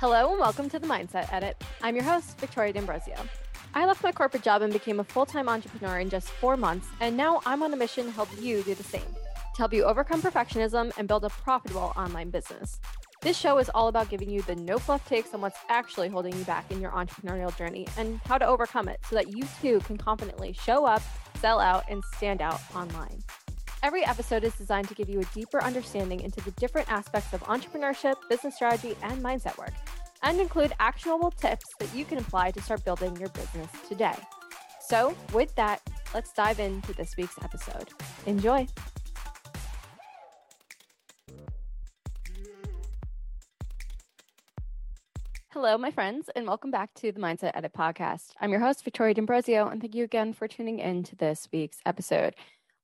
Hello and welcome to the Mindset Edit. I'm your host, Victoria D'Ambrozio. I left my corporate job and became a full time entrepreneur in just four months, and now I'm on a mission to help you do the same to help you overcome perfectionism and build a profitable online business. This show is all about giving you the no fluff takes on what's actually holding you back in your entrepreneurial journey and how to overcome it so that you too can confidently show up, sell out, and stand out online. Every episode is designed to give you a deeper understanding into the different aspects of entrepreneurship, business strategy, and mindset work, and include actionable tips that you can apply to start building your business today. So, with that, let's dive into this week's episode. Enjoy. Hello, my friends, and welcome back to the Mindset Edit podcast. I'm your host, Victoria D'Ambrozio, and thank you again for tuning in to this week's episode.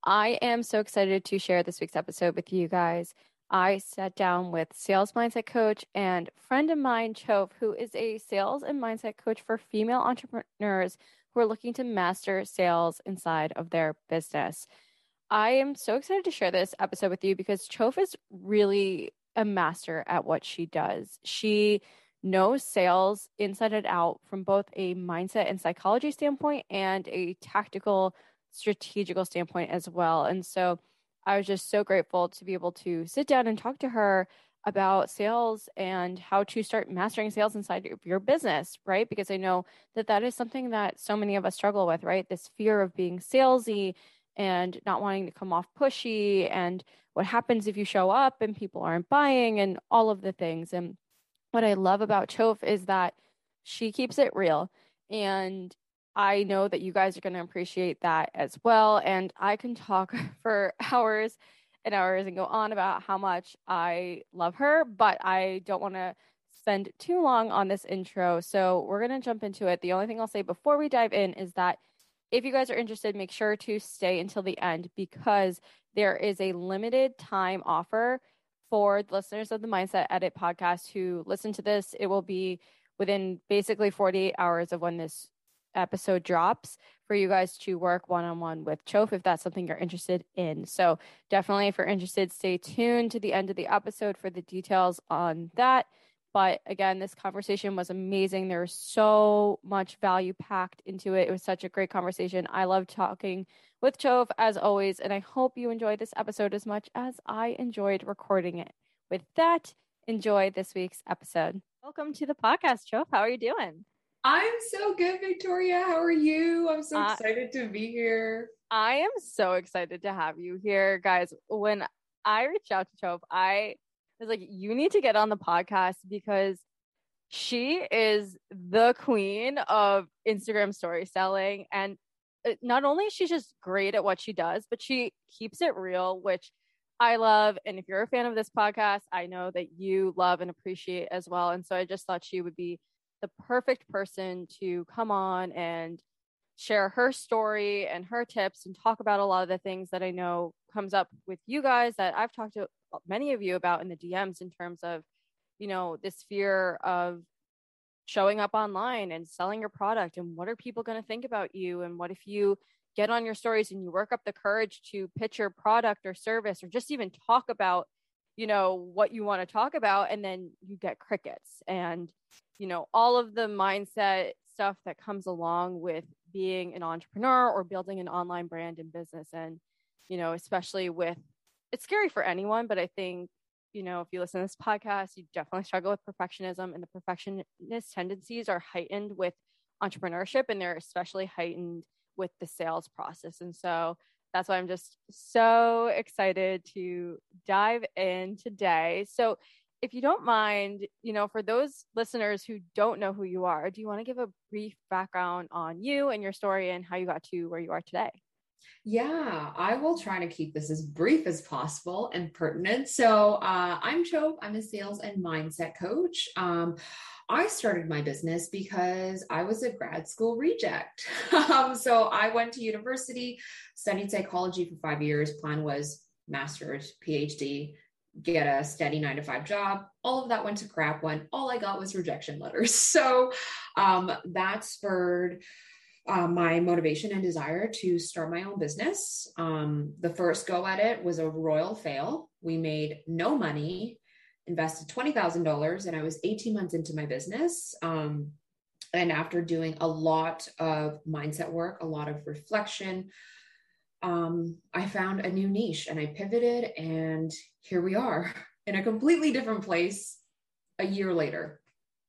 I am so excited to share this week's episode with you guys. I sat down with sales mindset coach and friend of mine, Chauf, who is a sales and mindset coach for female entrepreneurs who are looking to master sales inside of their business. I am so excited to share this episode with you because Chauf is really a master at what she does. She knows sales inside and out from both a mindset and psychology standpoint and a tactical strategical standpoint as well. And so I was just so grateful to be able to sit down and talk to her about sales and how to start mastering sales inside of your business, right? Because I know that that is something that so many of us struggle with, right? This fear of being salesy and not wanting to come off pushy and what happens if you show up and people aren't buying and all of the things. And what I love about Chauf is that she keeps it real and I know that you guys are going to appreciate that as well. And I can talk for hours and hours and go on about how much I love her, but I don't want to spend too long on this intro. So we're going to jump into it. The only thing I'll say before we dive in is that if you guys are interested, make sure to stay until the end because there is a limited time offer for the listeners of the Mindset Edit podcast who listen to this. It will be within basically 48 hours of when this episode drops for you guys to work one on one with Chauf if that's something you're interested in. So, definitely, if you're interested, stay tuned to the end of the episode for the details on that. But again, this conversation was amazing. There was so much value packed into it. It was such a great conversation. I love talking with Chauf as always, and I hope you enjoyed this episode as much as I enjoyed recording it. With that, enjoy this week's episode. Welcome to the podcast, Chauf. How are you doing? I'm so good, Victoria. How are you? I'm so excited uh, to be here. I am so excited to have you here, guys. When I reached out to Chauf, I was like, you need to get on the podcast because she is the queen of Instagram story selling. And uh, not only is she just great at what she does, but she keeps it real, which I love. And if you're a fan of this podcast, I know that you love and appreciate as well. And so I just thought she would be the perfect person to come on and share her story and her tips and talk about a lot of the things that I know comes up with you guys that I've talked to many of you about in the DMs in terms of, you know, this fear of showing up online and selling your product and what are people going to think about you and what if you get on your stories and you work up the courage to pitch your product or service or just even talk about you know what you want to talk about and then you get crickets. And you know all of the mindset stuff that comes along with being an entrepreneur or building an online brand and business and you know especially with it's scary for anyone but i think you know if you listen to this podcast you definitely struggle with perfectionism and the perfectionist tendencies are heightened with entrepreneurship and they're especially heightened with the sales process. And so that's why I'm just so excited to dive in today. So, if you don't mind, you know, for those listeners who don't know who you are, do you want to give a brief background on you and your story and how you got to where you are today? Yeah, I will try to keep this as brief as possible and pertinent. So, uh, I'm Chauf. I'm a sales and mindset coach. Um, I started my business because I was a grad school reject. um, so I went to university, studied psychology for five years. Plan was master's, PhD, get a steady nine to five job. All of that went to crap when all I got was rejection letters. So um, that spurred uh, my motivation and desire to start my own business. Um, the first go at it was a royal fail. We made no money invested $20,000 and I was 18 months into my business. Um, and after doing a lot of mindset work, a lot of reflection, um, I found a new niche and I pivoted, and here we are in a completely different place a year later.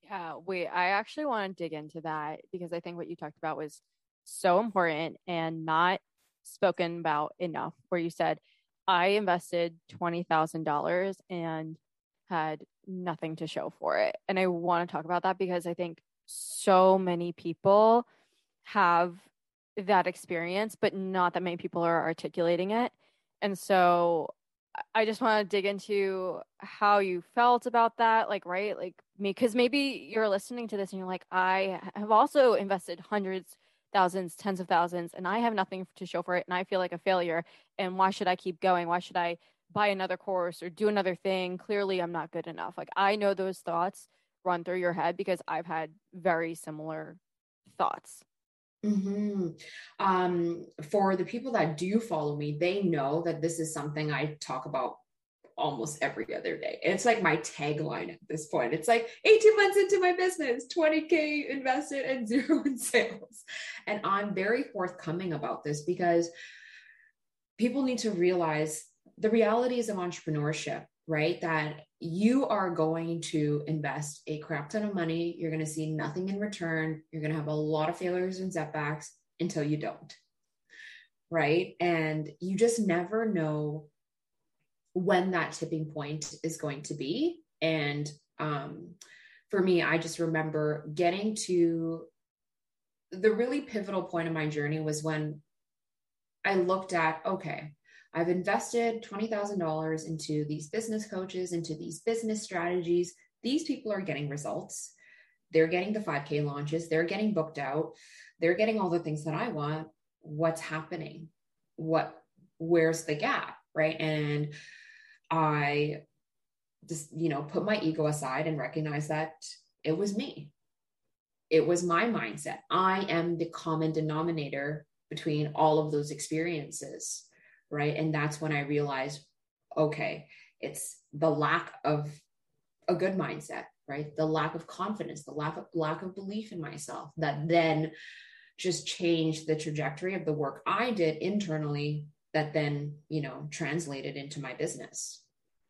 Yeah, wait, I actually want to dig into that because I think what you talked about was so important and not spoken about enough, where you said, I invested $20,000 and had nothing to show for it. And I want to talk about that because I think so many people have that experience, but not that many people are articulating it. And so I just want to dig into how you felt about that. Like, right? Like, me, because maybe you're listening to this and you're like, I have also invested hundreds, thousands, tens of thousands, and I have nothing to show for it. And I feel like a failure. And why should I keep going? Why should I buy another course or do another thing? Clearly, I'm not good enough. Like, I know those thoughts run through your head because I've had very similar thoughts. Mm-hmm. Um, for the people that do follow me, they know that this is something I talk about almost every other day. It's like my tagline at this point. It's like 18 months into my business, 20K invested and zero in sales. And I'm very forthcoming about this because people need to realize the realities of entrepreneurship, right? That you are going to invest a crap ton of money. You're going to see nothing in return. You're going to have a lot of failures and setbacks until you don't. Right. And you just never know when that tipping point is going to be. And um, for me, I just remember getting to the really pivotal point of my journey was when I looked at, okay, I've invested $20,000 into these business coaches, into these business strategies. These people are getting results. They're getting the 5K launches. They're getting booked out. They're getting all the things that I want. What's happening? What, where's the gap? Right. And I just, you know, put my ego aside and recognize that it was me. It was my mindset. I am the common denominator between all of those experiences right? And that's when i realized okay it's the lack of a good mindset right? The lack of confidence the lack of lack of belief in myself that then just changed the trajectory of the work i did internally that then you know translated into my business.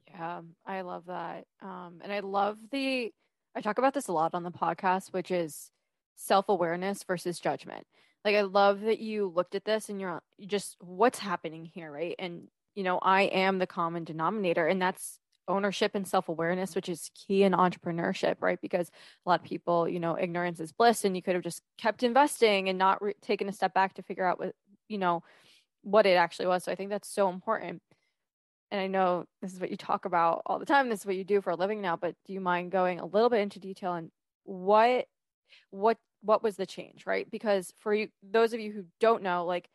Yeah i love that. Um and i love the i talk about this a lot on the podcast which is self-awareness versus judgment like I love that you looked at this and you're just what's happening here, right? And you know, I am the common denominator and that's ownership and self-awareness which is key in entrepreneurship right? Because a lot of people you know ignorance is bliss and you could have just kept investing and not re- taken a step back to figure out what you know what it actually was. So i think that's so important. And i know this is what you talk about all the time this is what you do for a living now but do you mind going a little bit into detail on what what what was the change, right? Because for you, those of you who don't know, like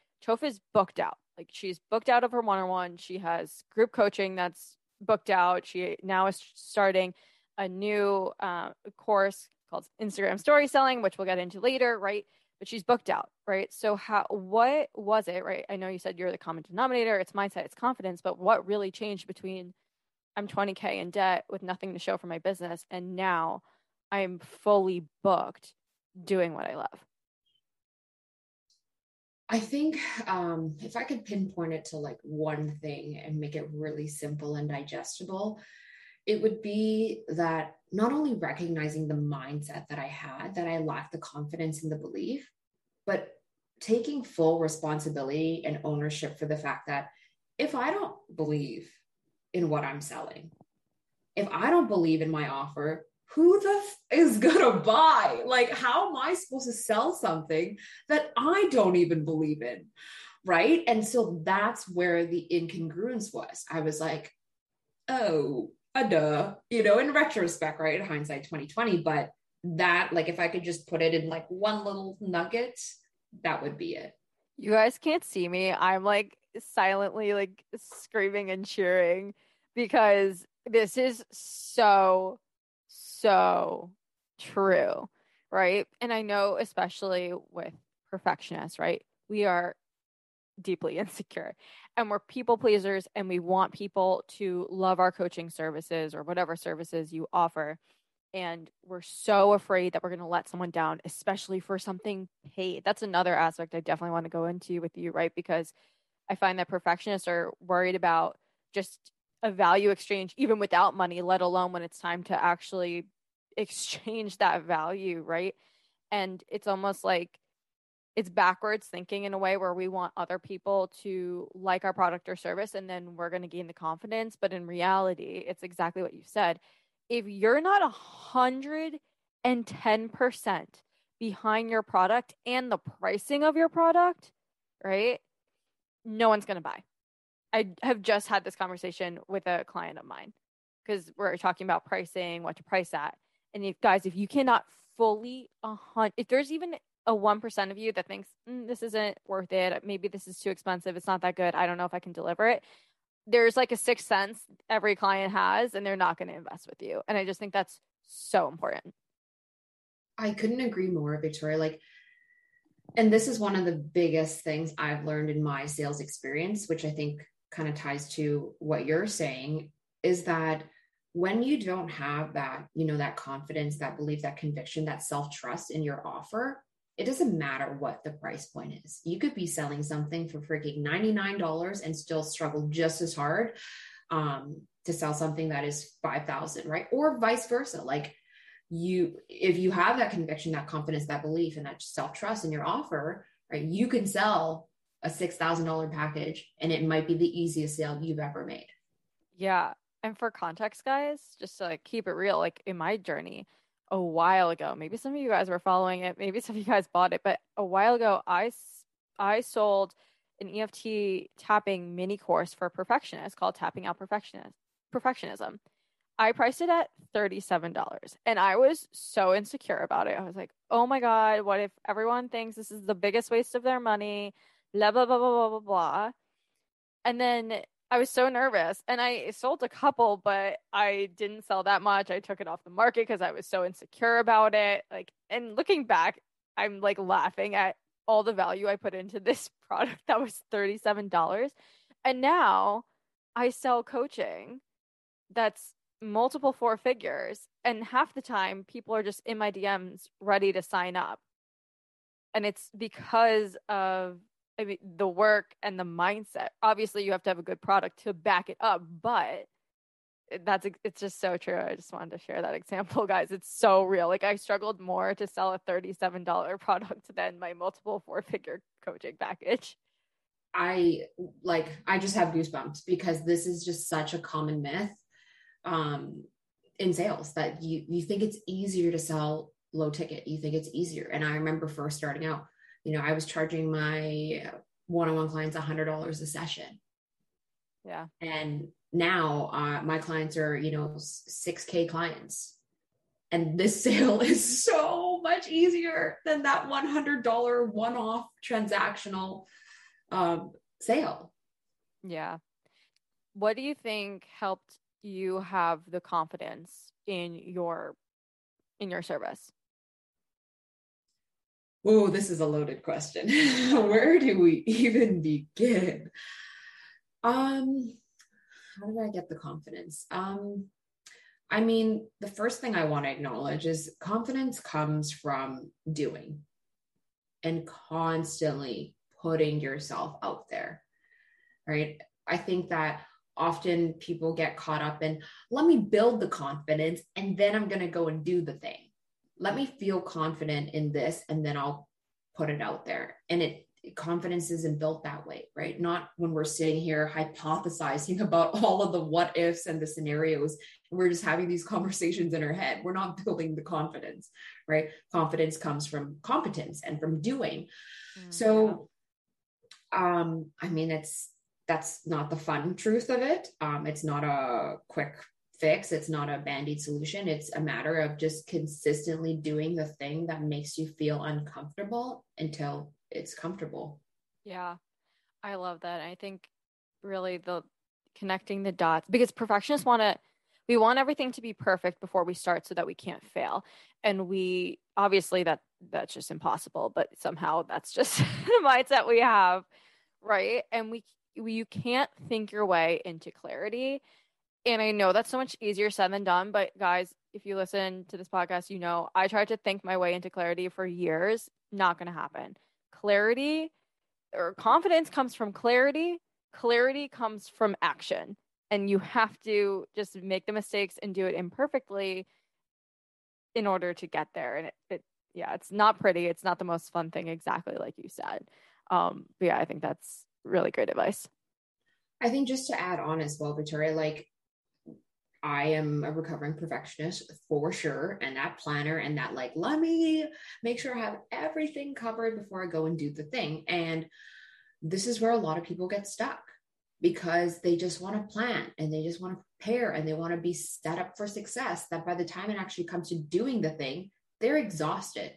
is booked out. Like she's booked out of her one on one. She has group coaching that's booked out. She now is starting a new uh, course called Instagram story selling, which we'll get into later, right? But she's booked out, right? So how what was it, right? I know you said you're the common denominator, it's mindset, it's confidence, but what really changed between I'm 20k in debt with nothing to show for my business and now I'm fully booked doing what I love? I think um, if I could pinpoint it to like one thing and make it really simple and digestible, it would be that not only recognizing the mindset that I had, that I lacked the confidence and the belief, but taking full responsibility and ownership for the fact that if I don't believe in what I'm selling, if I don't believe in my offer, who the f- is gonna buy? Like, how am I supposed to sell something that I don't even believe in? Right. And so that's where the incongruence was. I was like, oh, a duh, you know, in retrospect, right? Hindsight 2020. But that, like, if I could just put it in like one little nugget, that would be it. You guys can't see me. I'm like silently like screaming and cheering because this is so so true, right? And I know, especially with perfectionists, right? We are deeply insecure and we're people pleasers and we want people to love our coaching services or whatever services you offer and we're so afraid that we're going to let someone down especially for something paid that's another aspect i definitely want to go into with you right because i find that perfectionists are worried about just a value exchange even without money let alone when it's time to actually exchange that value right? And it's almost like it's backwards thinking in a way where we want other people to like our product or service and then we're going to gain the confidence. But in reality it's exactly what you said. If you're not a hundred and ten percent behind your product and the pricing of your product right no one's going to buy i have just had this conversation with a client of mine because we're talking about pricing what to price at and if guys if you cannot fully a hundred if there's even a 1% of you that thinks mm, this isn't worth it. Maybe this is too expensive. It's not that good. I don't know if I can deliver it. There's like a sixth sense every client has, and they're not going to invest with you. And I just think that's so important. I couldn't agree more, Victoria. Like, and this is one of the biggest things I've learned in my sales experience, which I think kind of ties to what you're saying, is that when you don't have that, you know, that confidence, that belief, that conviction, that self trust in your offer, it doesn't matter what the price point is. You could be selling something for freaking $99 and still struggle just as hard um, to sell something that is 5,000, right? Or vice versa. Like you, if you have that conviction, that confidence, that belief, and that self trust in your offer, right? You can sell a $6,000 package and it might be the easiest sale you've ever made. Yeah. And for context, guys, just to like keep it real, like in my journey, a while ago. Maybe some of you guys were following it. Maybe some of you guys bought it, but a while ago, I I sold an EFT tapping mini course for perfectionists called Tapping Out Perfectionist Perfectionism. I priced it at $37 and I was so insecure about it. I was like, oh my God, what if everyone thinks this is the biggest waste of their money? Blah, blah, blah, blah, blah, blah. And then I was so nervous and I sold a couple, but I didn't sell that much. I took it off the market because I was so insecure about it. Like, and looking back, I'm like laughing at all the value I put into this product that was $37. And now I sell coaching that's multiple four figures. And half the time, people are just in my DMs ready to sign up. And it's because of I mean, the work and the mindset. Obviously, you have to have a good product to back it up, but that's it's just so true. I just wanted to share that example, guys. It's so real. Like I struggled more to sell a thirty-seven dollar product than my multiple four-figure coaching package. I like I just have goosebumps because this is just such a common myth um in sales that you you think it's easier to sell low ticket. You think it's easier. And I remember first starting out, you know, I was charging my one-on-one clients a hundred dollars a session. Yeah. And now uh, my clients are, you know, 6k clients. And this sale is so much easier than that $100 one-off transactional um, sale. Yeah. What do you think helped you have the confidence in your in your service? Oh, this is a loaded question. Where do we even begin? Um, how did I get the confidence? Um, I mean, the first thing I want to acknowledge is confidence comes from doing and constantly putting yourself out there, right? I think that often people get caught up in, let me build the confidence and then I'm going to go and do the thing let me feel confident in this and then I'll put it out there. And it confidence isn't built that way, right? Not when we're sitting here hypothesizing about all of the what ifs and the scenarios. We're just having these conversations in our head. We're not building the confidence, right? Confidence comes from competence and from doing. Mm, so, um, I mean, it's that's not the fun truth of it. Um, it's not a quick fix. It's not a band aid solution. It's a matter of just consistently doing the thing that makes you feel uncomfortable until it's comfortable. Yeah, I love that. I think really the connecting the dots because perfectionists want to we want everything to be perfect before we start so that we can't fail and we obviously that that's just impossible but somehow that's just the mindset we have right? And we, we you can't think your way into clarity. And I know that's so much easier said than done, but guys, if you listen to this podcast, you know I tried to think my way into clarity for years. Not going to happen. Clarity or confidence comes from clarity. Clarity comes from action. And you have to just make the mistakes and do it imperfectly in order to get there. And it, it yeah, it's not pretty. It's not the most fun thing, exactly like you said. Um, but yeah, I think that's really great advice. I think just to add on as well, Victoria, like I am a recovering perfectionist for sure. And that planner and that, like, let me make sure I have everything covered before I go and do the thing. And this is where a lot of people get stuck because they just want to plan and they just want to prepare and they want to be set up for success. That by the time it actually comes to doing the thing, they're exhausted.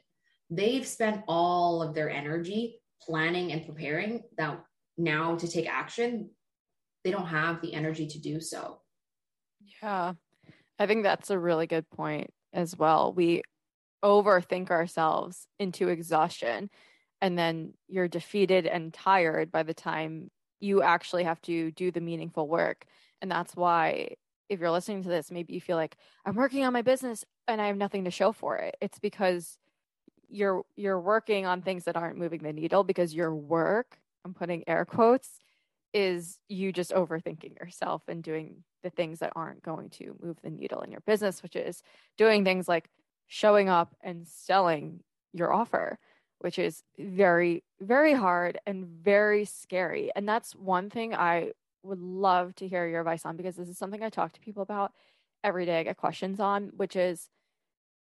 They've spent all of their energy planning and preparing that now to take action, they don't have the energy to do so. Yeah. I think that's a really good point as well. We overthink ourselves into exhaustion and then you're defeated and tired by the time you actually have to do the meaningful work. And that's why if you're listening to this, maybe you feel like I'm working on my business and I have nothing to show for it. It's because you're you're working on things that aren't moving the needle because your work, I'm putting air quotes, is you just overthinking yourself and doing the things that aren't going to move the needle in your business, which is doing things like showing up and selling your offer, which is very, very hard and very scary. And that's one thing I would love to hear your advice on because this is something I talk to people about every day. I get questions on, which is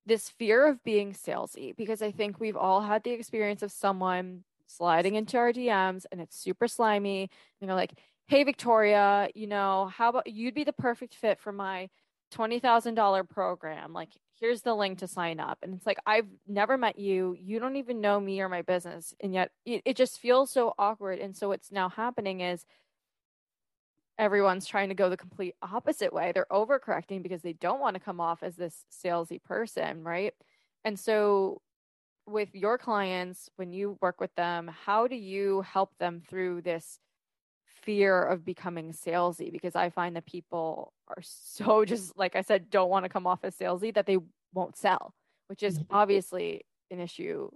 this fear of being salesy. Because I think we've all had the experience of someone sliding into our DMs and it's super slimy. And they're like, hey, Victoria, you know, how about you'd be the perfect fit for my $20,000 program? Like, here's the link to sign up. And it's like, I've never met you. You don't even know me or my business. And yet it, it just feels so awkward. And so what's now happening is, everyone's trying to go the complete opposite way. They're overcorrecting because they don't want to come off as this salesy person, right? And so with your clients when you work with them, how do you help them through this fear of becoming salesy because I find that people are so just like I said don't want to come off as salesy that they won't sell, which is mm-hmm. obviously an issue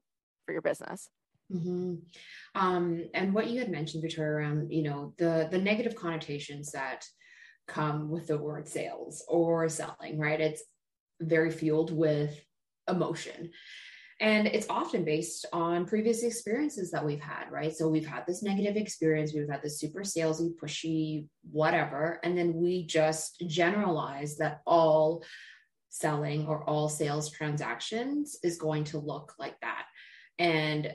for your business. Mm-hmm. Um, and what you had mentioned, Victoria, around you know the the negative connotations that come with the word sales or selling, right? It's very fueled with emotion. And it's often based on previous experiences that we've had, right? So we've had this negative experience, we've had this super salesy, pushy, whatever. And then we just generalize that all selling or all sales transactions is going to look like that. And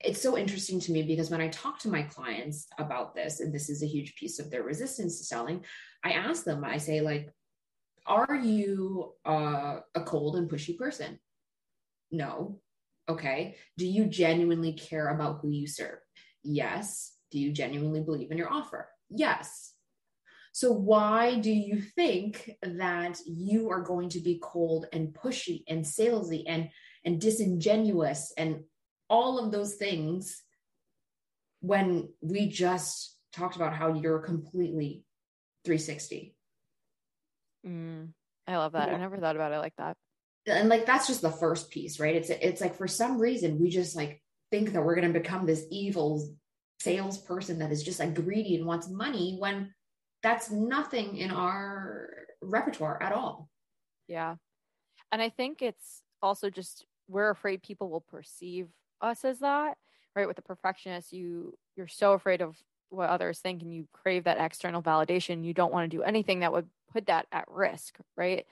it's so interesting to me because when I talk to my clients about this, and this is a huge piece of their resistance to selling, I ask them, I say, like, are you uh, a cold and pushy person? No. Okay. Do you genuinely care about who you serve? Yes. Do you genuinely believe in your offer? Yes. So, why do you think that you are going to be cold and pushy and salesy and, and disingenuous and all of those things when we just talked about how you're completely 360? Mm, I love that. I never thought about it like that and like that's just the first piece right? It's it's like for some reason we just like think that we're going to become this evil salesperson that is just like greedy and wants money when that's nothing in our repertoire at all. Yeah. And i think it's also just we're afraid people will perceive us as that right? With the perfectionist you you're so afraid of what others think and you crave that external validation. You don't want to do anything that would put that at risk right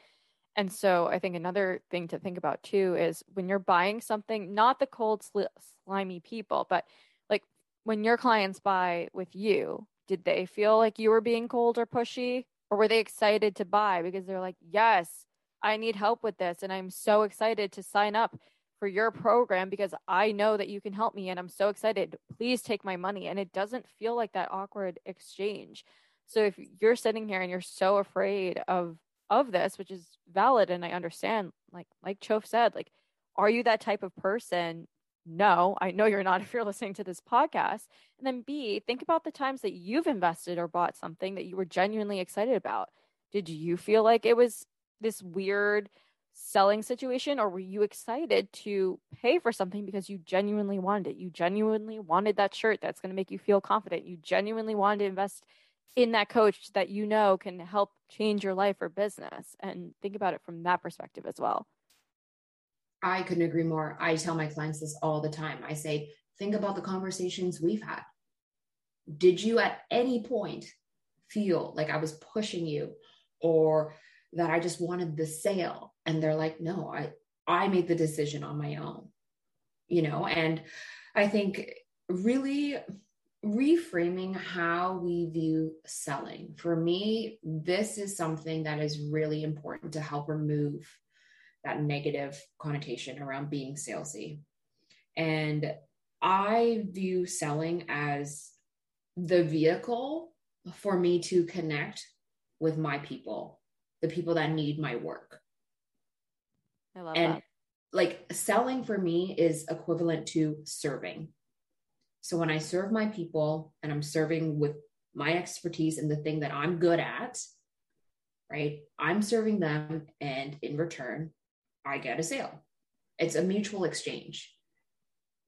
and so I think another thing to think about too is when you're buying something, not the cold, sl- slimy people, but like when your clients buy with you, did they feel like you were being cold or pushy? Or were they excited to buy because they're like, yes, I need help with this. And I'm so excited to sign up for your program because I know that you can help me and I'm so excited. Please take my money. And it doesn't feel like that awkward exchange. So if you're sitting here and you're so afraid of of this, which is valid and I understand, like like Chauf said, like, are you that type of person no, I know you're not if you're listening to this podcast. And then B, think about the times that you've invested or bought something that you were genuinely excited about. Did you feel like it was this weird selling situation or were you excited to pay for something because you genuinely wanted it? You genuinely wanted that shirt that's going to make you feel confident. You genuinely wanted to invest in that coach that you know can help change your life or business and think about it from that perspective as well. I couldn't agree more. I tell my clients this all the time. I say, think about the conversations we've had. Did you at any point feel like I was pushing you or that I just wanted the sale? And they're like, no, I, I made the decision on my own, you know? And I think really reframing how we view selling. For me, this is something that is really important to help remove that negative connotation around being salesy. And I view selling as the vehicle for me to connect with my people, the people that need my work. I love and that. like selling for me is equivalent to serving. So when I serve my people and I'm serving with my expertise and the thing that I'm good at, right? I'm serving them and in return, I get a sale. It's a mutual exchange.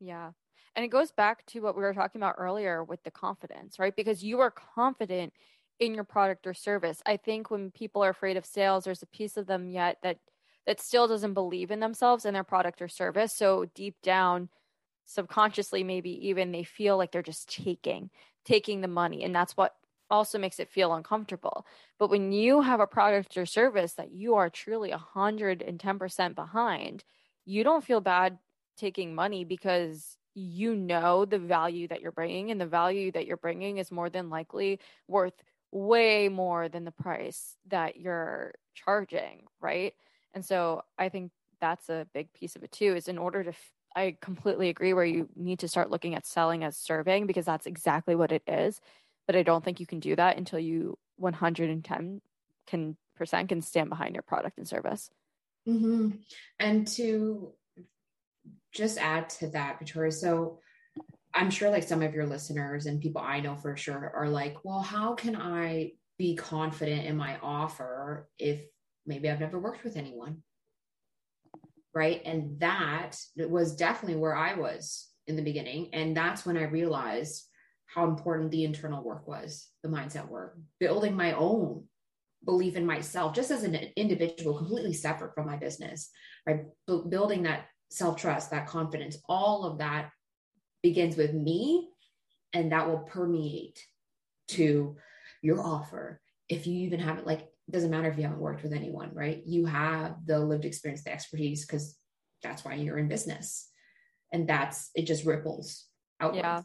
Yeah. And it goes back to what we were talking about earlier with the confidence, right? Because you are confident in your product or service. I think when people are afraid of sales, there's a piece of them yet that that still doesn't believe in themselves and their product or service. So deep down, subconsciously, maybe even they feel like they're just taking, taking the money. And that's what also makes it feel uncomfortable. But when you have a product or service that you are truly 110% behind, you don't feel bad taking money because you know the value that you're bringing, and the value that you're bringing is more than likely worth way more than the price that you're charging, right? And so I think that's a big piece of it too, is in order to I completely agree where you need to start looking at selling as serving because that's exactly what it is but I don't think you can do that until you 110 can percent can stand behind your product and service. Mm-hmm. And to just add to that, Victoria, so I'm sure like some of your listeners and people I know for sure are like, well, how can I be confident in my offer if maybe I've never worked with anyone? Right. And that was definitely where I was in the beginning. And that's when I realized how important the internal work was, the mindset work, building my own belief in myself, just as an individual, completely separate from my business, right? B- building that self trust, that confidence, all of that begins with me, and that will permeate to your offer. If you even have it like, it doesn't matter if you haven't worked with anyone, right? You have the lived experience, the expertise, because that's why you're in business. And that's it, just ripples outwards. Yeah.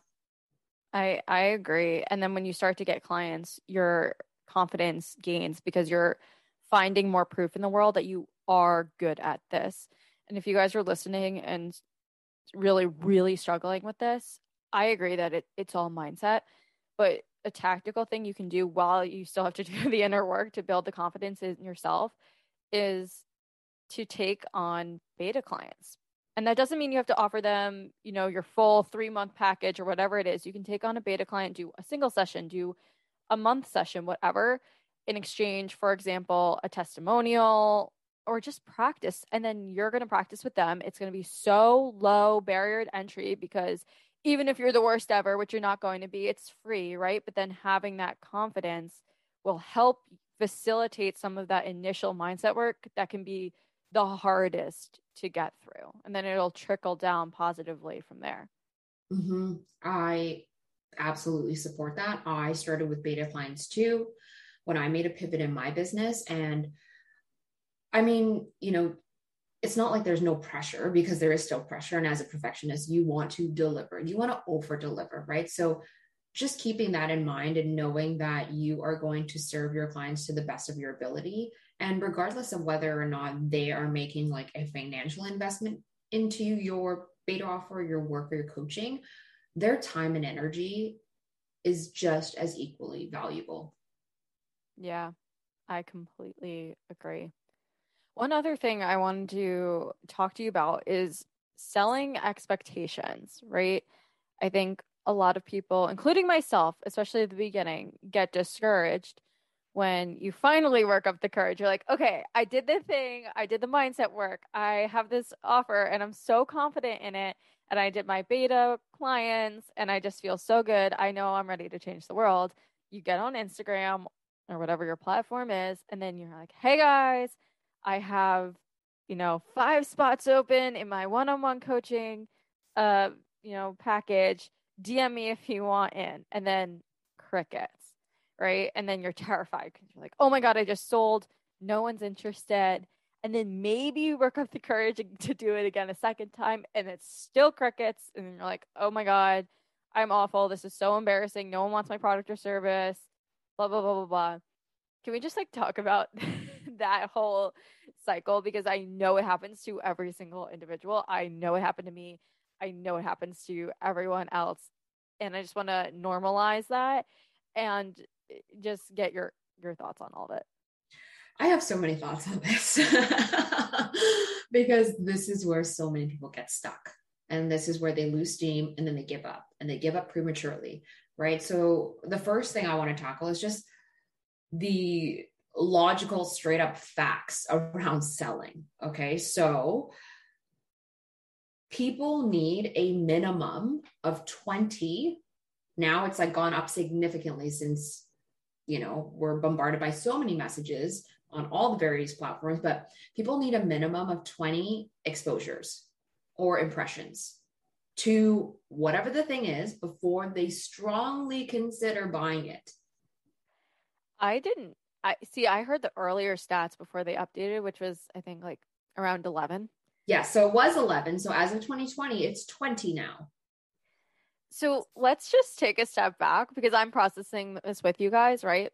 I I agree. And then when you start to get clients, your confidence gains because you're finding more proof in the world that you are good at this. And if you guys are listening and really really struggling with this, I agree that it, it's all mindset, but a tactical thing you can do while you still have to do the inner work to build the confidence in yourself is to take on beta clients and that doesn't mean you have to offer them, you know, your full three month package or whatever it is. You can take on a beta client, do a single session, do a month session, whatever, in exchange, for example, a testimonial or just practice. And then you're going to practice with them. It's going to be so low barrier to entry because even if you're the worst ever, which you're not going to be, it's free, right? But then having that confidence will help facilitate some of that initial mindset work that can be the hardest to get through and then it'll trickle down positively from there mm-hmm. i absolutely support that i started with beta clients too when i made a pivot in my business and i mean you know it's not like there's no pressure because there is still pressure. And as a perfectionist you want to deliver. You want to over deliver right? So just keeping that in mind and knowing that you are going to serve your clients to the best of your ability. And regardless of whether or not they are making like a financial investment into your beta offer your work or your coaching their time and energy is just as equally valuable. Yeah i completely agree one other thing i wanted to talk to you about is selling expectations, right? I think a lot of people, including myself, especially at the beginning, get discouraged when you finally work up the courage. You're like, okay, I did the thing, I did the mindset work, I have this offer, and I'm so confident in it. And I did my beta clients, and I just feel so good. I know I'm ready to change the world. You get on Instagram or whatever your platform is, and then you're like, hey guys, I have, you know, five spots open in my one on one coaching, uh, you know, package DM me if you want in. And then crickets, right? And then you're terrified because you're like, oh my God, I just sold. No one's interested. And then maybe you work up the courage to do it again a second time and it's still crickets. And then you're like, oh my God, I'm awful. This is so embarrassing. No one wants my product or service. Blah, blah, blah, blah, blah. Can we just like talk about that whole cycle? Because I know it happens to every single individual. I know it happened to me. I know it happens to everyone else. And I just want to normalize that and eh, just get your your thoughts on all of it. I have so many thoughts on this because this is where so many people get stuck. And this is where they lose steam and then they give up and they give up prematurely, right? So, the first thing I want to tackle is just the logical, straight up facts around selling. Okay. So, people need a minimum of 20 now it's like gone up significantly since you know we're bombarded by so many messages on all the various platforms but people need a minimum of 20 exposures or impressions to whatever the thing is before they strongly consider buying it i didn't i see i heard the earlier stats before they updated which was i think like around 11 yeah, so it was 11. So as of 2020, it's 20 now. So let's just take a step back because I'm processing this with you guys, right?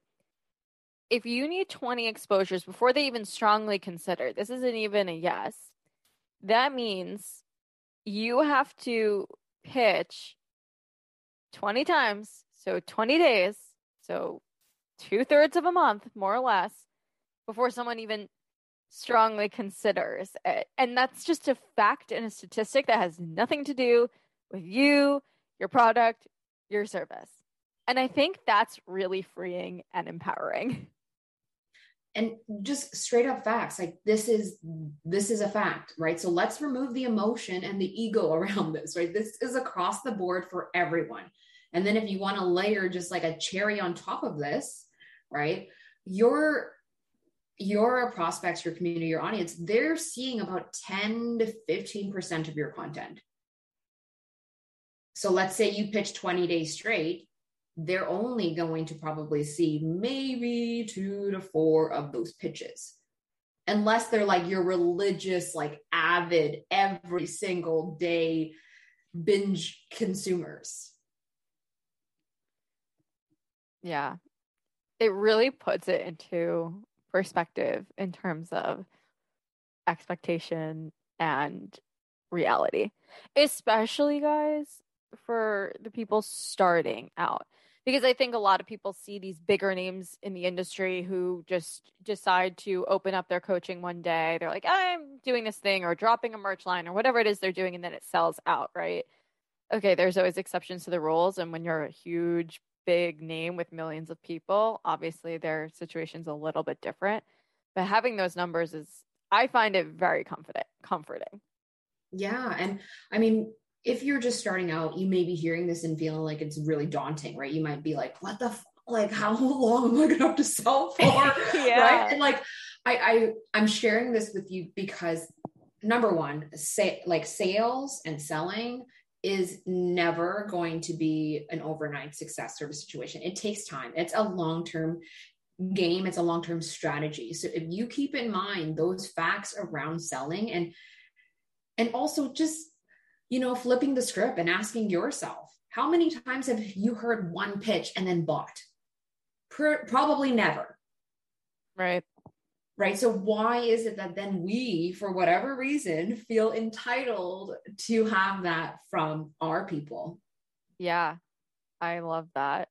If you need 20 exposures before they even strongly consider, this isn't even a yes, that means you have to pitch 20 times. So 20 days. So two thirds of a month, more or less, before someone even strongly considers it. And that's just a fact and a statistic that has nothing to do with you, your product, your service. And I think that's really freeing and empowering. And just straight up facts like this is this is a fact right so let's remove the emotion and the ego around this right this is across the board for everyone and then if you want to layer just like a cherry on top of this right your your prospects, your community, your audience, they're seeing about 10 to 15% of your content. So let's say you pitch 20 days straight, they're only going to probably see maybe two to four of those pitches. Unless they're like your religious, like avid, every single day binge consumers. Yeah. It really puts it into perspective in terms of expectation and reality, especially guys for the people starting out. Because I think a lot of people see these bigger names in the industry who just decide to open up their coaching one day. They're like, I'm doing this thing or dropping a merch line or whatever it is they're doing, and then it sells out, right? Okay, there's always exceptions to the rules. And when you're a huge big name with millions of people, obviously their situation's a little bit different. But having those numbers is I find it very confident comforting. Yeah. And I mean, if you're just starting out, you may be hearing this and feeling like it's really daunting, right? You might be like, what the f- like how long am I gonna have to sell for? yeah. Right. And like I, I I'm sharing this with you because number one, say like sales and selling is never going to be an overnight success sort of situation. It takes time. It's a long-term game, it's a long-term strategy. So if you keep in mind those facts around selling and and also just you know flipping the script and asking yourself, how many times have you heard one pitch and then bought? probably never. Right right? So, why is it that then we, for whatever reason, feel entitled to have that from our people? Yeah, I love that.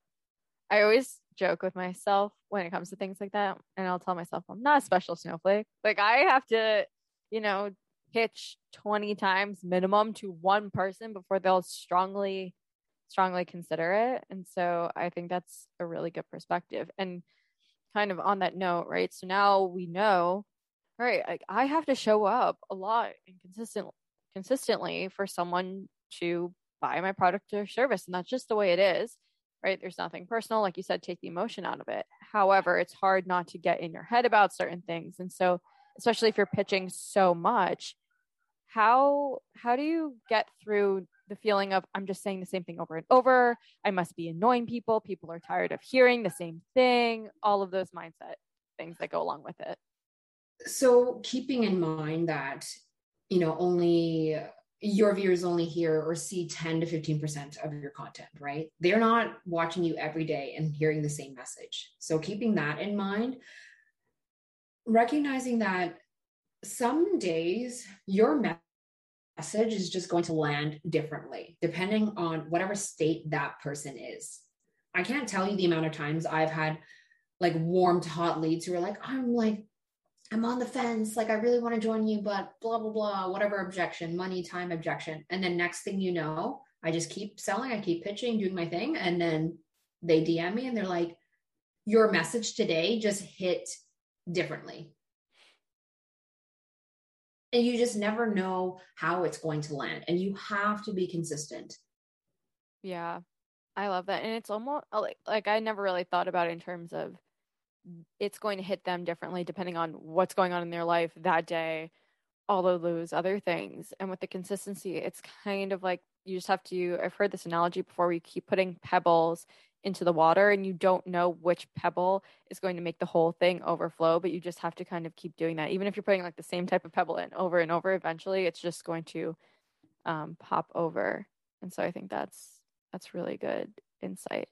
I always joke with myself when it comes to things like that. And I'll tell myself, I'm not a special snowflake. Like, I have to, you know, pitch 20 times minimum to one person before they'll strongly strongly consider it and so i think that's a really good perspective and kind of on that note right? So now we know right like i have to show up a lot and consistent consistently for someone to buy my product or service and that's just the way it is right? There's nothing personal like you said take the emotion out of it. However it's hard not to get in your head about certain things and so especially if you're pitching so much how how do you get through the feeling of i'm just saying the same thing over and over i must be annoying people people are tired of hearing the same thing all of those mindset things that go along with it so keeping in mind that you know only your viewers only hear or see 10 to 15% of your content, right? They're not watching you every day and hearing the same message. So, keeping that in mind, recognizing that some days your message is just going to land differently depending on whatever state that person is. I can't tell you the amount of times I've had like warm to hot leads who are like, I'm like I'm on the fence. Like, I really want to join you, but blah, blah, blah, whatever objection, money, time, objection. And then next thing you know, I just keep selling, I keep pitching, doing my thing. And then they DM me and they're like, your message today just hit differently. And you just never know how it's going to land. And you have to be consistent. Yeah. I love that. And it's almost uh, like, like I never really thought about it in terms of it's going to hit them differently depending on what's going on in their life that day, all of those other things. And with the consistency, it's kind of like you just have to. I've heard this analogy before we keep putting pebbles into the water and you don't know which pebble is going to make the whole thing overflow, but you just have to kind of keep doing that. Even if you're putting like the same type of pebble in over and over, eventually it's just going to um, pop over. And so I think that's that's really good insight.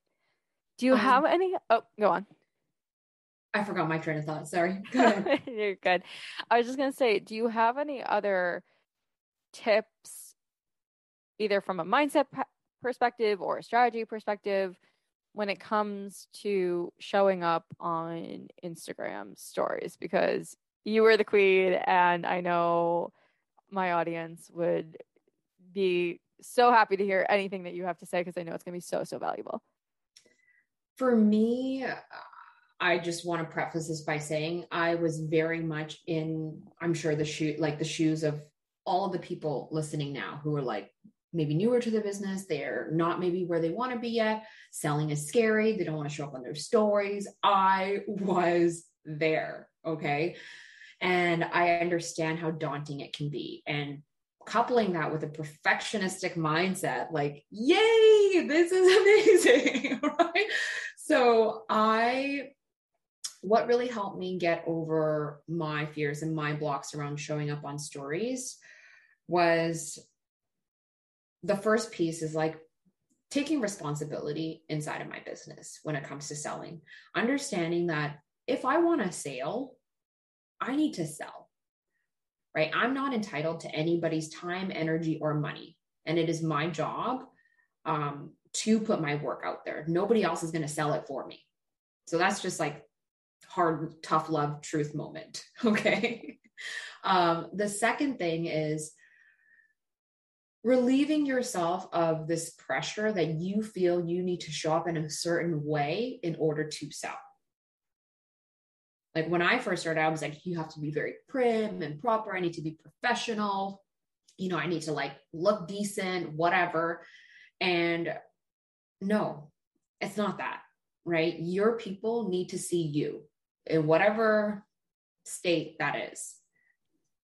Do you um, have any? Oh, go on. I forgot my train of thought. Sorry. Go. You're good. I was just going to say, do you have any other tips, either from a mindset perspective or a strategy perspective, when it comes to showing up on Instagram stories? Because you were the queen, and I know my audience would be so happy to hear anything that you have to say because I know it's going to be so, so valuable. For me, I just want to preface this by saying I was very much in, I'm sure the shoe, like the shoes of all of the people listening now who are like maybe newer to the business. They're not maybe where they want to be yet. Selling is scary. They don't want to show up on their stories. I was there. Okay. And I understand how daunting it can be. And coupling that with a perfectionistic mindset, like, yay, this is amazing. right. So I what really helped me get over my fears and my blocks around showing up on stories was the first piece is like taking responsibility inside of my business when it comes to selling, understanding that if I want a sale, I need to sell, right? I'm not entitled to anybody's time, energy, or money. And it is my job um, to put my work out there. Nobody else is going to sell it for me. So that's just like hard, tough love truth moment. Okay. um, the second thing is relieving yourself of this pressure that you feel you need to show up in a certain way in order to sell. Like when I first started, I was like, you have to be very prim and proper. I need to be professional. You know, I need to like look decent, whatever. And no, it's not that, right? Your people need to see you in whatever state that is.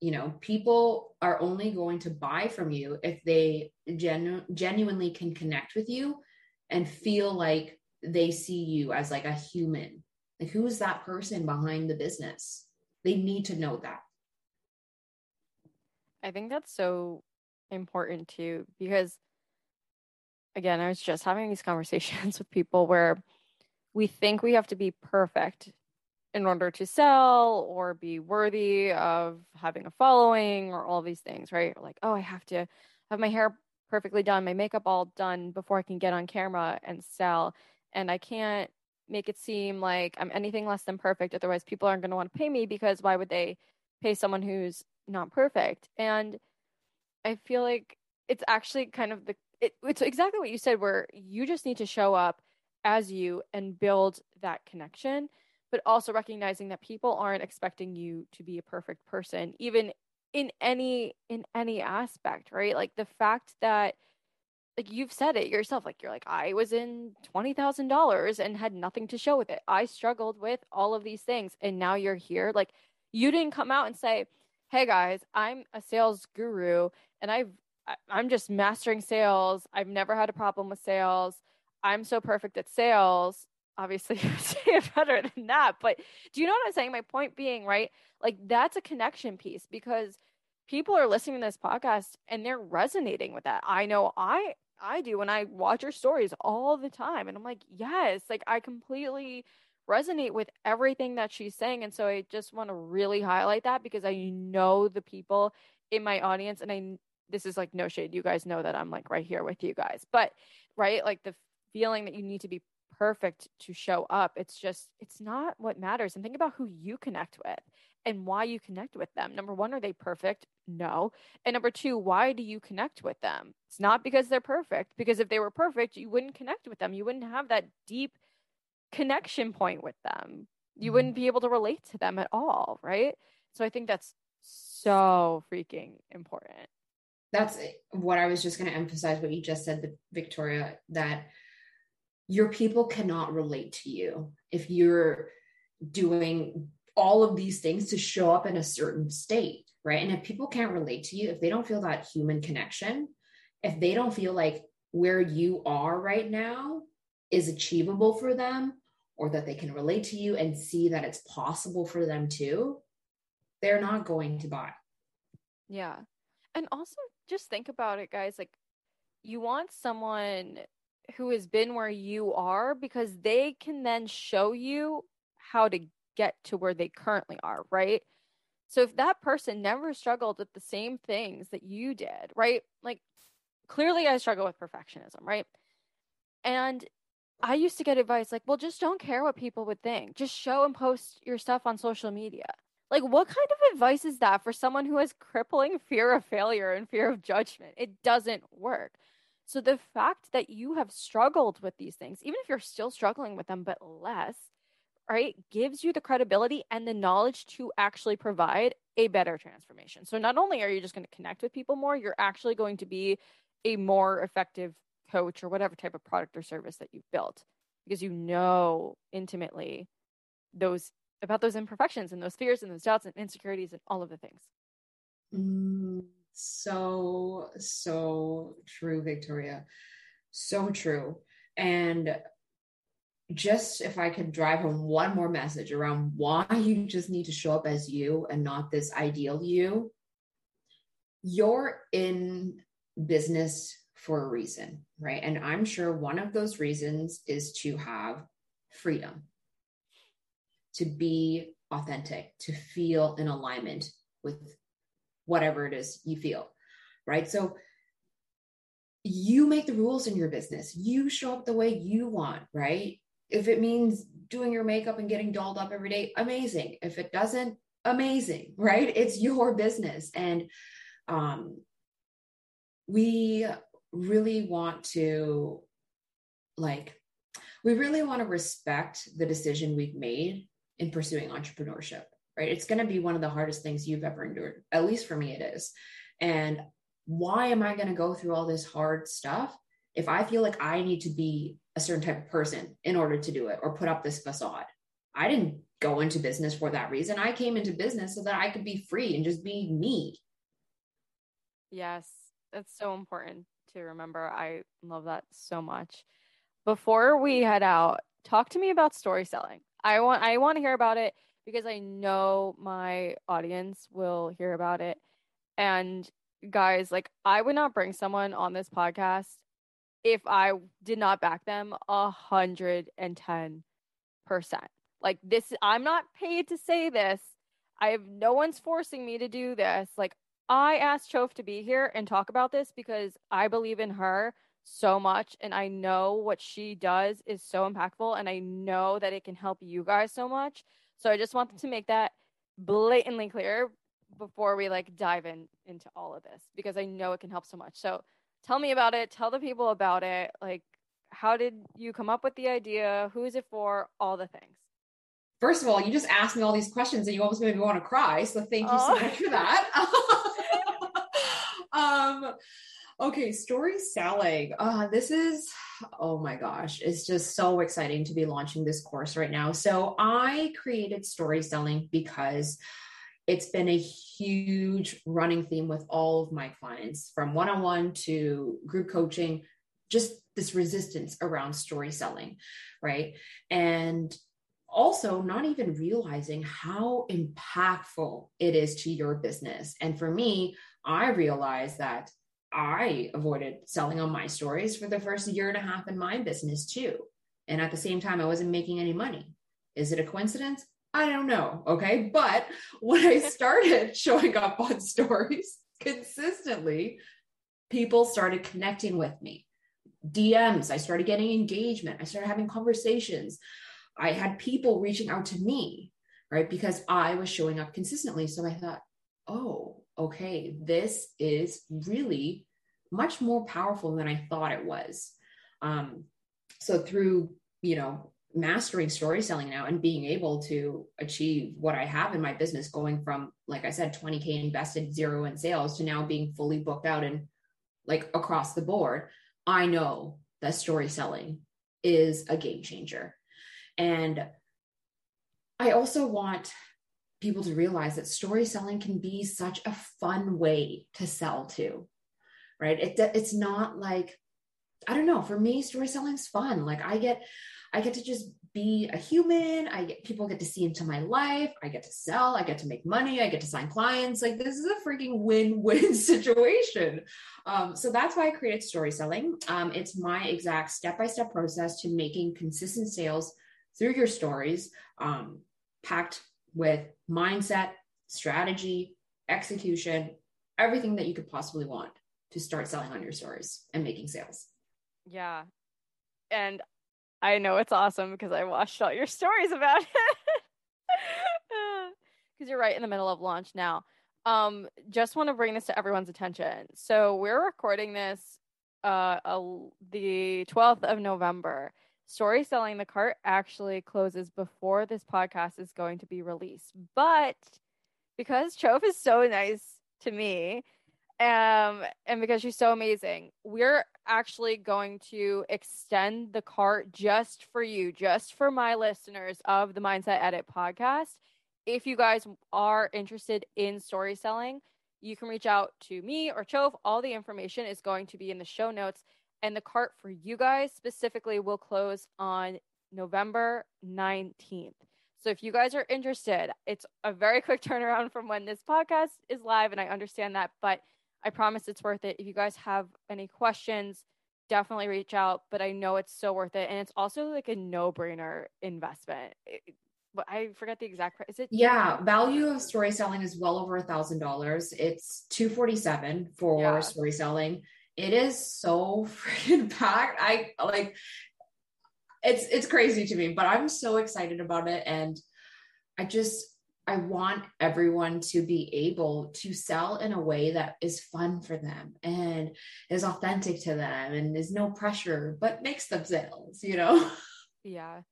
You know, people are only going to buy from you if they genu- genuinely can connect with you and feel like they see you as like a human. Like, who is that person behind the business? They need to know that. I think that's so important too, because again, I was just having these conversations with people where we think we have to be perfect in order to sell or be worthy of having a following or all these things, right? Like, oh, I have to have my hair perfectly done, my makeup all done before I can get on camera and sell. And I can't make it seem like I'm anything less than perfect. Otherwise, people aren't going to want to pay me because why would they pay someone who's not perfect. And I feel like it's actually kind of the it, it's exactly what you said where you just need to show up as you and build that connection but also recognizing that people aren't expecting you to be a perfect person even in any in any aspect right? Like the fact that like you've said it yourself like you're like i was in $20000 and had nothing to show with it. I struggled with all of these things and now you're here. Like you didn't come out and say hey guys i'm a sales guru and i've i'm just mastering sales. I've never had a problem with sales. I'm so perfect at sales obviously you say it better than that but do you know what i'm saying? My point being right like that's a connection piece because people are listening to this podcast and they're resonating with that. I know i i do when i watch your stories all the time and i'm like yes like i completely resonate with everything that she's saying and so i just want to really highlight that because i know the people in my audience and i this is like no shade you guys know that i'm like right here with you guys but right like the feeling that you need to be perfect to show up. It's just, it's not what matters. And think about who you connect with and why you connect with them. Number one, are they perfect? No. And number two, why do you connect with them? It's not because they're perfect, because if they were perfect, you wouldn't connect with them. You wouldn't have that deep connection point with them. You mm-hmm. wouldn't be able to relate to them at all. Right. So I think that's so freaking important. That's what I was just going to emphasize what you just said, Victoria, that your people cannot relate to you if you're doing all of these things to show up in a certain state, right? And if people can't relate to you, if they don't feel that human connection, if they don't feel like where you are right now is achievable for them or that they can relate to you and see that it's possible for them too, they're not going to buy. Yeah. And also just think about it, guys. Like, you want someone who has been where you are because they can then show you how to get to where they currently are, right? So if that person never struggled with the same things that you did, right? Like clearly I struggle with perfectionism, right? And I used to get advice like, well, just don't care what people would think. Just show and post your stuff on social media. Like, what kind of advice is that for someone who has crippling fear of failure and fear of judgment? It doesn't work. So the fact that you have struggled with these things, even if you're still struggling with them, but less, right, gives you the credibility and the knowledge to actually provide a better transformation. So not only are you just going to connect with people more, you're actually going to be a more effective coach or whatever type of product or service that you've built because you know intimately those about those imperfections and those fears and those doubts and insecurities and all of the things. Mm, so, so true, Victoria. So true. And just if I could drive home one more message around why you just need to show up as you and not this ideal you, you're in business for a reason, right? And I'm sure one of those reasons is to have freedom, to be authentic, to feel in alignment with whatever it is you feel, right? So you make the rules in your business. You show up the way you want, right? If it means doing your makeup and getting dolled up every day, amazing. If it doesn't, amazing, right? It's your business. And um, we really want to, like, we really want to respect the decision we've made in pursuing entrepreneurship right? It's going to be one of the hardest things you've ever endured. At least for me, it is. And why am I going to go through all this hard stuff if I feel like I need to be a certain type of person in order to do it or put up this facade? I didn't go into business for that reason. I came into business so that I could be free and just be me. Yes, that's so important to remember. I love that so much. Before we head out, talk to me about story selling. I want I want to hear about it because I know my audience will hear about it. And guys, like I would not bring someone on this podcast if I did not back them a hundred and ten percent. Like this, I'm not paid to say this. I have no one's forcing me to do this. Like I asked Chauf to be here and talk about this because I believe in her so much and I know what she does is so impactful and I know that it can help you guys so much. So I just wanted to make that blatantly clear before we like dive in into all of this because I know it can help so much. So tell me about it. Tell the people about it. Like, how did you come up with the idea? Who is it for? All the things. First of all, you just asked me all these questions and you almost made me want to cry. So thank you oh. so much for that. um, okay, story selling. Uh, this is, oh my gosh, it's just so exciting to be launching this course right now. So I created story selling because it's been a huge running theme with all of my clients from one-on-one to group coaching just this resistance around story selling right and also not even realizing how impactful it is to your business and for me i realized that i avoided selling on my stories for the first year and a half in my business too and at the same time i wasn't making any money is it a coincidence I don't know. Okay. But when I started showing up on stories consistently, people started connecting with me. DMs, I started getting engagement. I started having conversations. I had people reaching out to me, right? Because I was showing up consistently. So I thought, oh, okay, this is really much more powerful than I thought it was. Um, so through, you know, mastering story selling now and being able to achieve what I have in my business, going from, like I said, 20K invested, zero in sales to now being fully booked out and like across the board, I know that story selling is a game changer. And I also want people to realize that story selling can be such a fun way to sell to, right? It, it's not like, I don't know, for me, story selling is fun. Like I get, I get to just be a human. I get people get to see into my life. I get to sell. I get to make money. I get to sign clients. Like this is a freaking win-win situation. Um, so that's why I created story selling. Um, it's my exact step-by-step process to making consistent sales through your stories, um, packed with mindset, strategy, execution, everything that you could possibly want to start selling on your stories and making sales. Yeah. And I know it's awesome because I watched all your stories about it. Because you're right in the middle of launch now. Um, just want to bring this to everyone's attention. So we're recording this uh, the 12th of November. Story selling the cart actually closes before this podcast is going to be released. But because Chauf is so nice to me, um, and because she's so amazing, we're actually going to extend the cart just for you, just for my listeners of the Mindset Edit podcast. If you guys are interested in story selling, you can reach out to me or Chauf. All the information is going to be in the show notes. And the cart for you guys specifically will close on November 19th. So if you guys are interested, it's a very quick turnaround from when this podcast is live. And I understand that. But I promise it's worth it. If you guys have any questions, definitely reach out. But I know it's so worth it. And it's also like a no brainer investment. but I forget the exact price. Is it? Yeah, value of story selling is well over a thousand dollars. It's two forty seven for yeah. story selling. It is so freaking packed. I like it's it's crazy to me, but I'm so excited about it, and I just I want everyone to be able to sell in a way that is fun for them and is authentic to them and is no pressure, but makes them sales, you know? Yeah.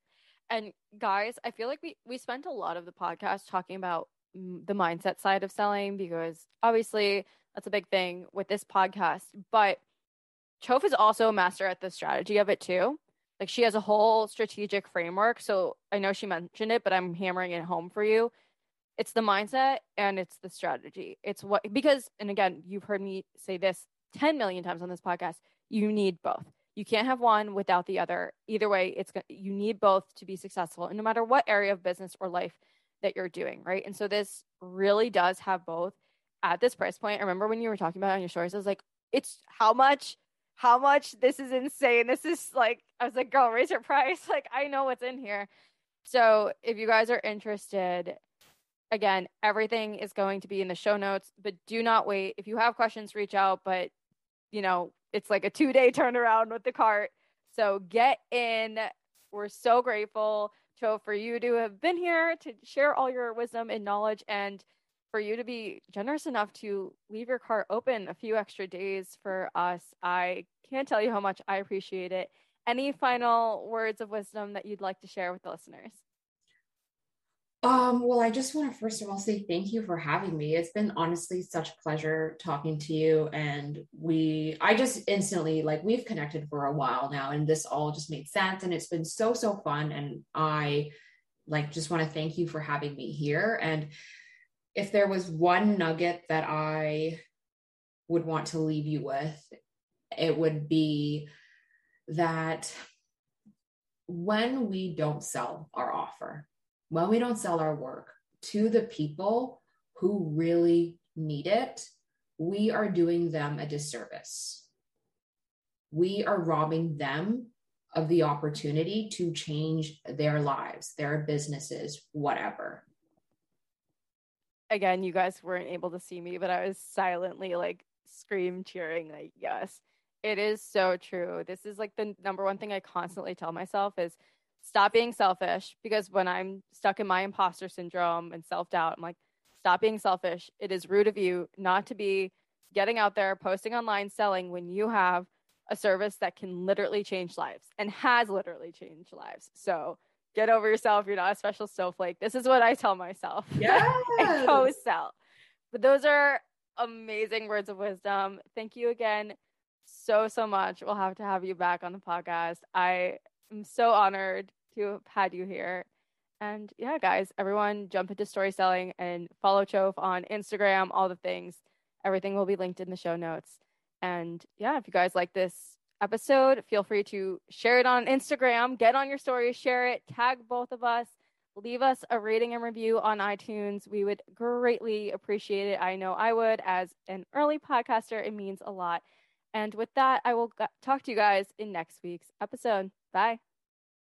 And guys, I feel like we, we spent a lot of the podcast talking about the mindset side of selling because obviously that's a big thing with this podcast. But Chauf is also a master at the strategy of it too. Like she has a whole strategic framework. So I know she mentioned it, but I'm hammering it home for you it's the mindset and it's the strategy. It's what because and again, you've heard me say this 10 million times on this podcast, you need both. You can't have one without the other. Either way, it's you need both to be successful and no matter what area of business or life that you're doing, right? And so this really does have both at this price point. I remember when you were talking about it on your stories, I was like, it's how much how much this is insane. This is like I was like, girl, raise your price. Like I know what's in here. So if you guys are interested, Again, everything is going to be in the show notes, but do not wait. If you have questions, reach out. But, you know, it's like a two day turnaround with the cart. So get in. We're so grateful, Chauf, for you to have been here to share all your wisdom and knowledge. And for you to be generous enough to leave your car open a few extra days for us. I can't tell you how much I appreciate it. Any final words of wisdom that you'd like to share with the listeners? Um, well, I just want to first of all say thank you for having me. It's been honestly such a pleasure talking to you. And we, I just instantly, like, we've connected for a while now, and this all just made sense. And it's been so, so fun. And I, like, just want to thank you for having me here. And if there was one nugget that I would want to leave you with, it would be that when we don't sell our offer, when we don't sell our work to the people who really need it, we are doing them a disservice. We are robbing them of the opportunity to change their lives, their businesses, whatever. Again, you guys weren't able to see me, but I was silently like scream cheering, like, yes, it is so true. This is like the number one thing I constantly tell myself is stop being selfish because when I'm stuck in my imposter syndrome and self doubt, I'm like, stop being selfish. It is rude of you not to be getting out there, posting online, selling when you have a service that can literally change lives and has literally changed lives. So get over yourself. You're not a special snowflake. This is what I tell myself. Yeah. and go sell. But those are amazing words of wisdom. Thank you again so, so much. We'll have to have you back on the podcast. I I'm so honored to have had you here. And yeah, guys, everyone jump into story selling and follow Chauf on Instagram, all the things. Everything will be linked in the show notes. And yeah, if you guys like this episode, feel free to share it on Instagram, get on your story, share it, tag both of us, leave us a rating and review on iTunes. We would greatly appreciate it. I know I would. As an early podcaster, it means a lot. And with that, I will talk to you guys in next week's episode. Bye.